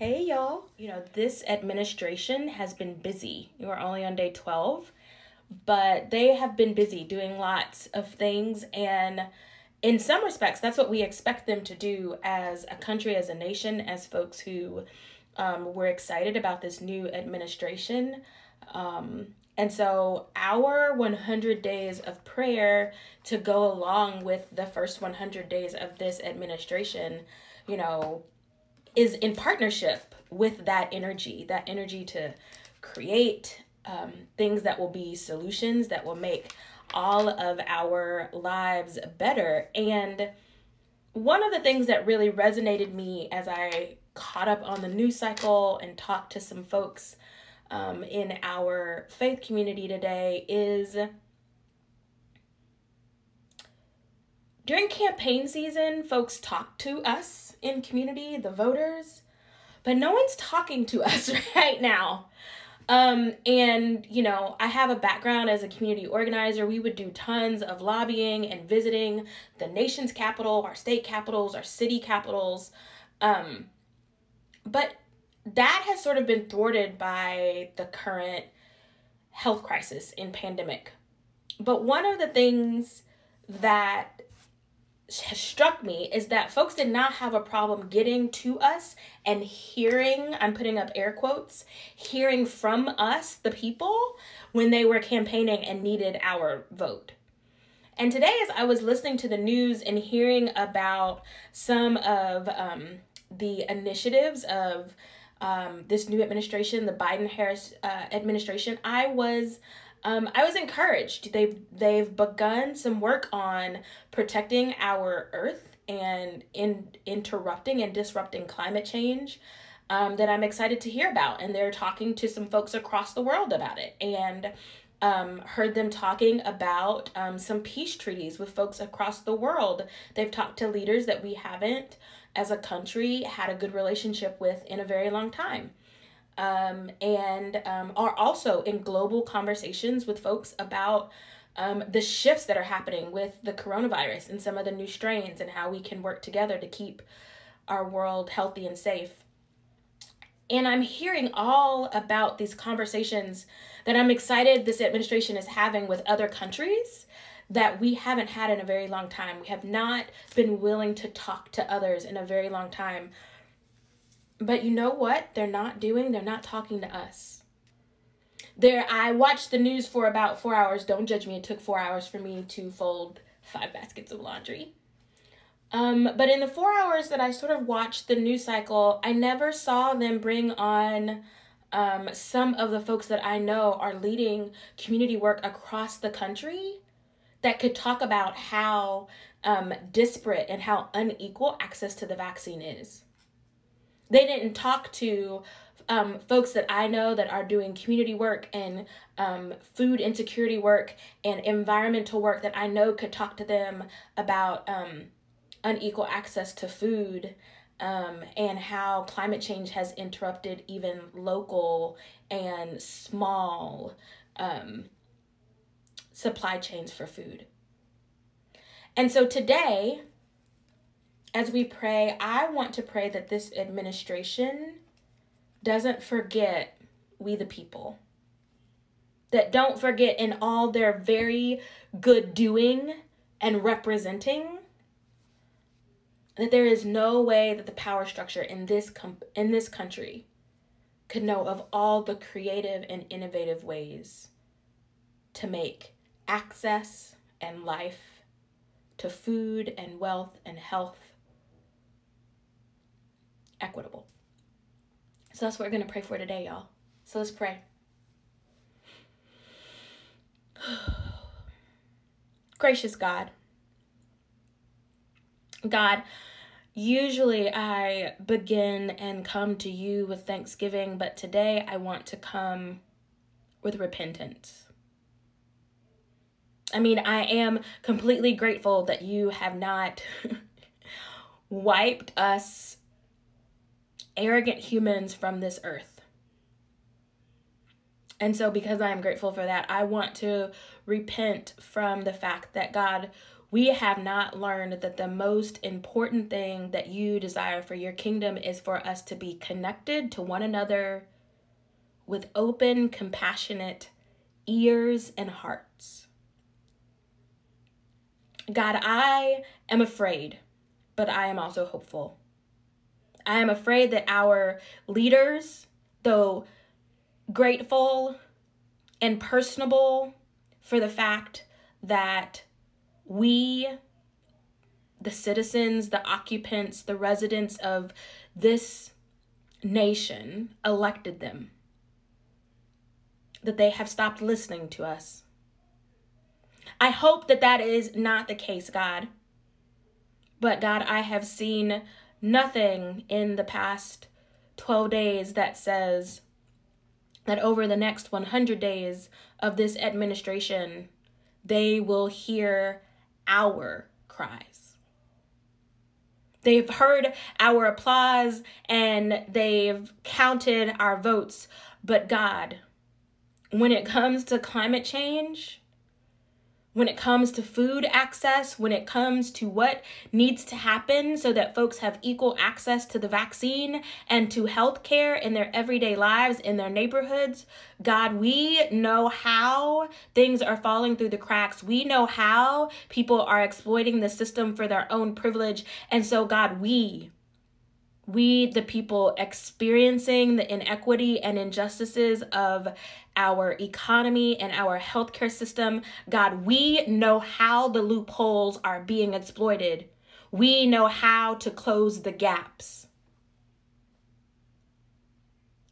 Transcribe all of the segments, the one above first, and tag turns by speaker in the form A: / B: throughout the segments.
A: Hey, y'all. You know, this administration has been busy. You are only on day 12, but they have been busy doing lots of things. And in some respects, that's what we expect them to do as a country, as a nation, as folks who um, were excited about this new administration. Um, and so, our 100 days of prayer to go along with the first 100 days of this administration, you know, is in partnership with that energy, that energy to create um, things that will be solutions that will make all of our lives better. And one of the things that really resonated me as I caught up on the news cycle and talked to some folks um, in our faith community today is during campaign season, folks talk to us in community, the voters, but no one's talking to us right now. Um, and you know, I have a background as a community organizer. We would do tons of lobbying and visiting the nation's capital, our state capitals, our city capitals. Um, but that has sort of been thwarted by the current health crisis in pandemic. But one of the things that struck me is that folks did not have a problem getting to us and hearing, I'm putting up air quotes, hearing from us, the people, when they were campaigning and needed our vote. And today, as I was listening to the news and hearing about some of um, the initiatives of um, this new administration, the Biden Harris uh, administration, I was um, I was encouraged. They've they've begun some work on protecting our Earth and in interrupting and disrupting climate change. Um, that I'm excited to hear about, and they're talking to some folks across the world about it, and um, heard them talking about um, some peace treaties with folks across the world. They've talked to leaders that we haven't, as a country, had a good relationship with in a very long time um, and um, are also in global conversations with folks about um, the shifts that are happening with the coronavirus and some of the new strains and how we can work together to keep our world healthy and safe. And I'm hearing all about these conversations that I'm excited this administration is having with other countries that we haven't had in a very long time. We have not been willing to talk to others in a very long time but you know what? They're not doing, they're not talking to us. There I watched the news for about 4 hours. Don't judge me. It took 4 hours for me to fold 5 baskets of laundry. Um, but in the 4 hours that I sort of watched the news cycle, I never saw them bring on um, some of the folks that I know are leading community work across the country that could talk about how um, disparate and how unequal access to the vaccine is they didn't talk to um, folks that I know that are doing community work and um, food insecurity work and environmental work that I know could talk to them about um, unequal access to food um, and how climate change has interrupted even local and small um, supply chains for food. And so today, as we pray, I want to pray that this administration doesn't forget we the people. That don't forget in all their very good doing and representing that there is no way that the power structure in this com- in this country could know of all the creative and innovative ways to make access and life to food and wealth and health equitable. So that's what we're going to pray for today, y'all. So let's pray. Gracious God, God, usually I begin and come to you with thanksgiving, but today I want to come with repentance. I mean, I am completely grateful that you have not wiped us arrogant humans from this earth. And so, because I am grateful for that, I want to repent from the fact that God, we have not learned that the most important thing that you desire for your kingdom is for us to be connected to one another with open, compassionate ears and hearts. God, I am afraid, but I am also hopeful. I am afraid that our leaders, though grateful and personable for the fact that we, the citizens, the occupants, the residents of this nation, elected them, that they have stopped listening to us. I hope that that is not the case, God. But God, I have seen nothing in the past 12 days that says that over the next 100 days of this administration, they will hear our cries. They've heard our applause and they've counted our votes. But God, when it comes to climate change, when it comes to food access, when it comes to what needs to happen so that folks have equal access to the vaccine and to health care in their everyday lives, in their neighborhoods. God, we know how things are falling through the cracks. We know how people are exploiting the system for their own privilege. And so, God, we we, the people experiencing the inequity and injustices of our economy and our healthcare system, God, we know how the loopholes are being exploited. We know how to close the gaps.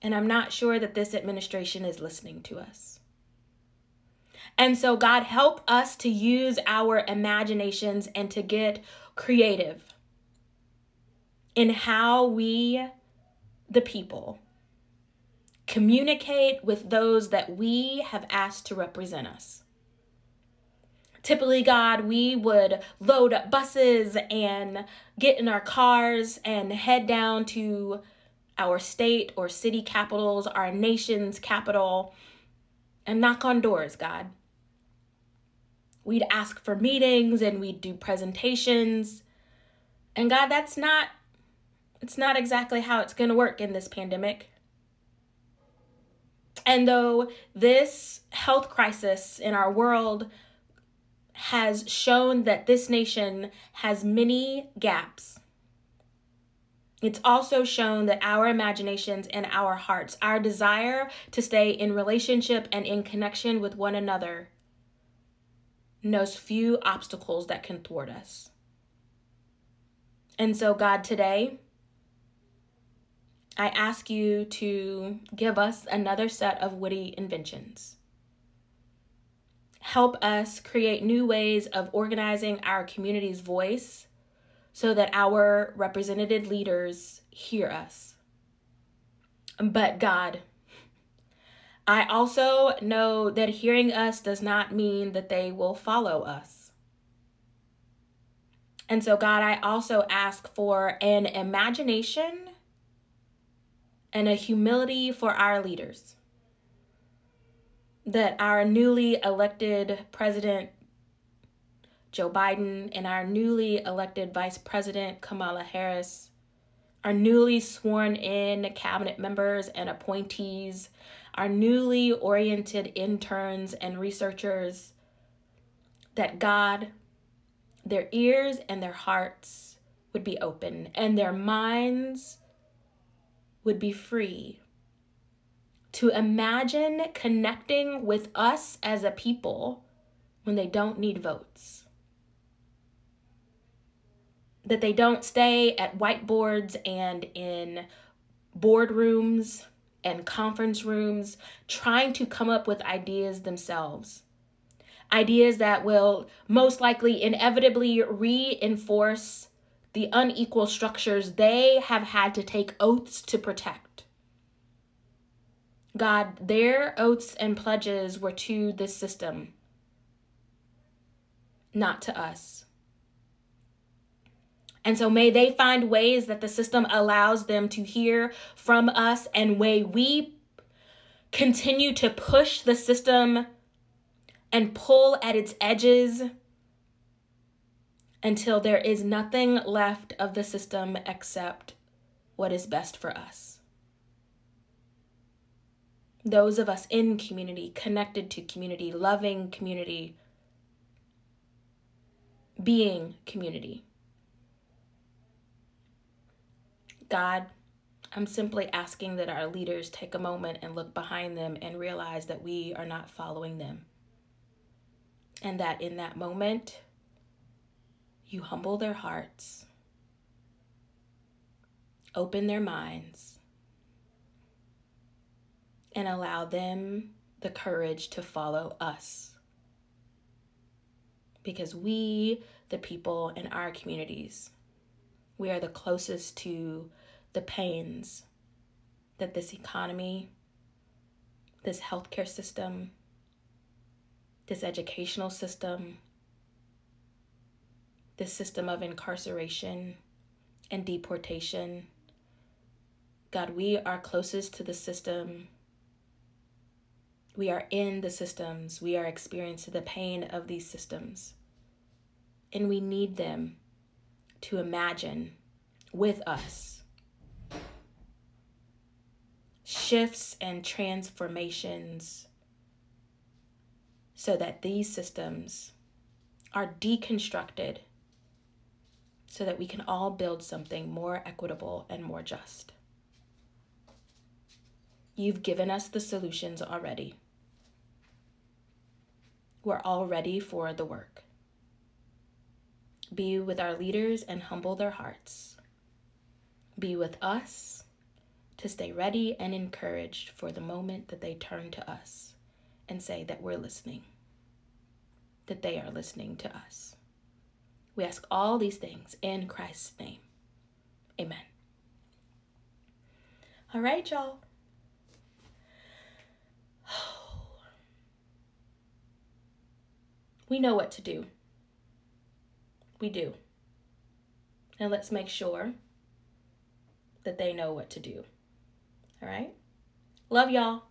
A: And I'm not sure that this administration is listening to us. And so, God, help us to use our imaginations and to get creative in how we, the people, communicate with those that we have asked to represent us. Typically, God, we would load up buses and get in our cars and head down to our state or city capitals, our nation's capital, and knock on doors, God. We'd ask for meetings and we'd do presentations. And God, that's not it's not exactly how it's going to work in this pandemic. And though this health crisis in our world has shown that this nation has many gaps, it's also shown that our imaginations and our hearts, our desire to stay in relationship and in connection with one another, knows few obstacles that can thwart us. And so, God, today, I ask you to give us another set of witty inventions. Help us create new ways of organizing our community's voice so that our represented leaders hear us. But God, I also know that hearing us does not mean that they will follow us. And so, God, I also ask for an imagination and a humility for our leaders. That our newly elected President Joe Biden and our newly elected Vice President Kamala Harris, our newly sworn in cabinet members and appointees, our newly oriented interns and researchers, that God, their ears and their hearts would be open and their minds would be free to imagine connecting with us as a people when they don't need votes. That they don't stay at whiteboards and in boardrooms and conference rooms trying to come up with ideas themselves. Ideas that will most likely inevitably reinforce the unequal structures they have had to take oaths to protect. God, their oaths and pledges were to this system, not to us. And so may they find ways that the system allows them to hear from us, and may we continue to push the system and pull at its edges until there is nothing left of the system except what is best for us. Those of us in community, connected to community, loving community, being community. God, I'm simply asking that our leaders take a moment and look behind them and realize that we are not following them. And that in that moment, you humble their hearts, open their minds, and allow them the courage to follow us. Because we, the people in our communities, we are the closest to the pains that this economy, this healthcare system, this educational system, this system of incarceration and deportation. God, we are closest to the system. We are in the systems. We are experiencing the pain of these systems. And we need them to imagine with us shifts and transformations so that these systems are deconstructed so that we can all build something more equitable and more just. You've given us the solutions already. We're all ready for the work. Be with our leaders and humble their hearts. Be with us to stay ready and encouraged for the moment that they turn to us and say that we're listening, that they are listening to us. We ask all these things in Christ's name. Amen. All right, y'all. We know what to do. We do. Now let's make sure that they know what to do. All right? Love y'all.